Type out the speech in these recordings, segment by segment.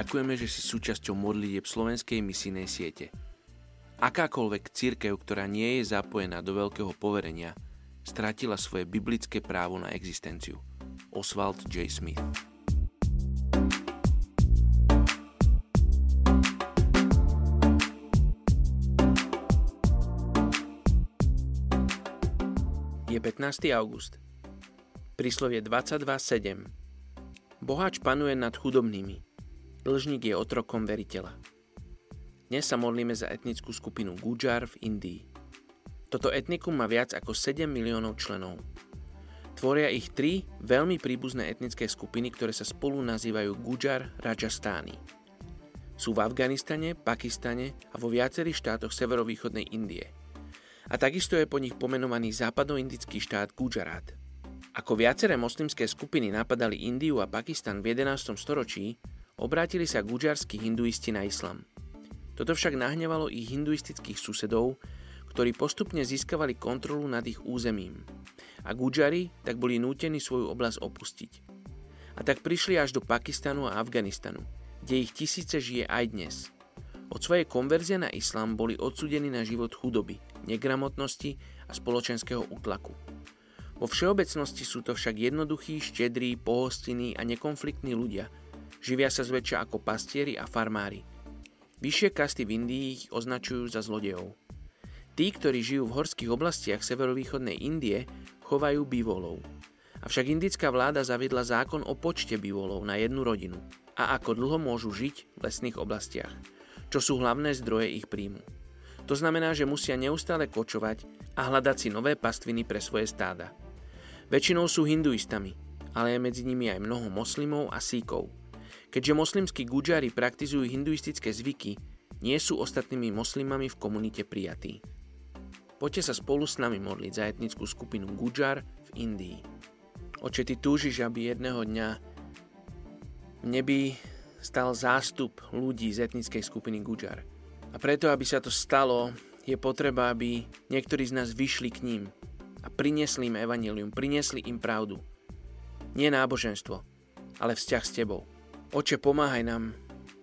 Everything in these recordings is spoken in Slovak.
Ďakujeme, že si súčasťou modlitieb slovenskej misijnej siete. Akákoľvek církev, ktorá nie je zapojená do veľkého poverenia, stratila svoje biblické právo na existenciu. Oswald J. Smith Je 15. august. Príslovie 22.7. Boháč panuje nad chudobnými, Dlžník je otrokom veriteľa. Dnes sa modlíme za etnickú skupinu Gujar v Indii. Toto etnikum má viac ako 7 miliónov členov. Tvoria ich tri veľmi príbuzné etnické skupiny, ktoré sa spolu nazývajú Gujar Rajastány. Sú v Afganistane, Pakistane a vo viacerých štátoch severovýchodnej Indie. A takisto je po nich pomenovaný západoindický štát Gujarat. Ako viaceré moslimské skupiny napadali Indiu a Pakistan v 11. storočí, Obrátili sa guďarskí hinduisti na islam. Toto však nahnevalo ich hinduistických susedov, ktorí postupne získavali kontrolu nad ich územím. A Gujari tak boli nútení svoju oblasť opustiť. A tak prišli až do Pakistanu a Afganistanu, kde ich tisíce žije aj dnes. Od svojej konverzie na islám boli odsudení na život chudoby, negramotnosti a spoločenského útlaku. Vo všeobecnosti sú to však jednoduchí, štedrí, pohostinní a nekonfliktní ľudia, Živia sa zväčša ako pastieri a farmári. Vyššie kasty v Indii ich označujú za zlodejov. Tí, ktorí žijú v horských oblastiach severovýchodnej Indie, chovajú bivolov. Avšak indická vláda zaviedla zákon o počte bivolov na jednu rodinu a ako dlho môžu žiť v lesných oblastiach, čo sú hlavné zdroje ich príjmu. To znamená, že musia neustále kočovať a hľadať si nové pastviny pre svoje stáda. Väčšinou sú hinduistami, ale je medzi nimi aj mnoho moslimov a síkov – Keďže moslimskí gudžári praktizujú hinduistické zvyky, nie sú ostatnými moslimami v komunite prijatí. Poďte sa spolu s nami modliť za etnickú skupinu Gudžar v Indii. Oče, ty túžiš, aby jedného dňa v nebi stal zástup ľudí z etnickej skupiny Gudžar. A preto, aby sa to stalo, je potreba, aby niektorí z nás vyšli k ním a priniesli im evanilium, priniesli im pravdu. Nie náboženstvo, ale vzťah s tebou. Oče, pomáhaj nám,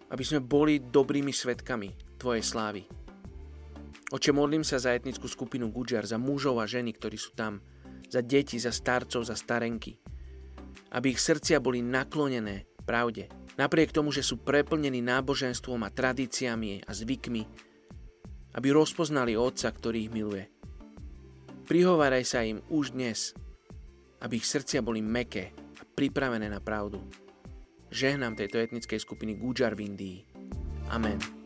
aby sme boli dobrými svetkami Tvojej slávy. Oče, modlím sa za etnickú skupinu Gudžar, za mužov a ženy, ktorí sú tam, za deti, za starcov, za starenky. Aby ich srdcia boli naklonené pravde. Napriek tomu, že sú preplnení náboženstvom a tradíciami a zvykmi, aby rozpoznali Otca, ktorý ich miluje. Prihováraj sa im už dnes, aby ich srdcia boli meké a pripravené na pravdu. Žehnám tejto etnickej skupiny Gujar v Indii. Amen.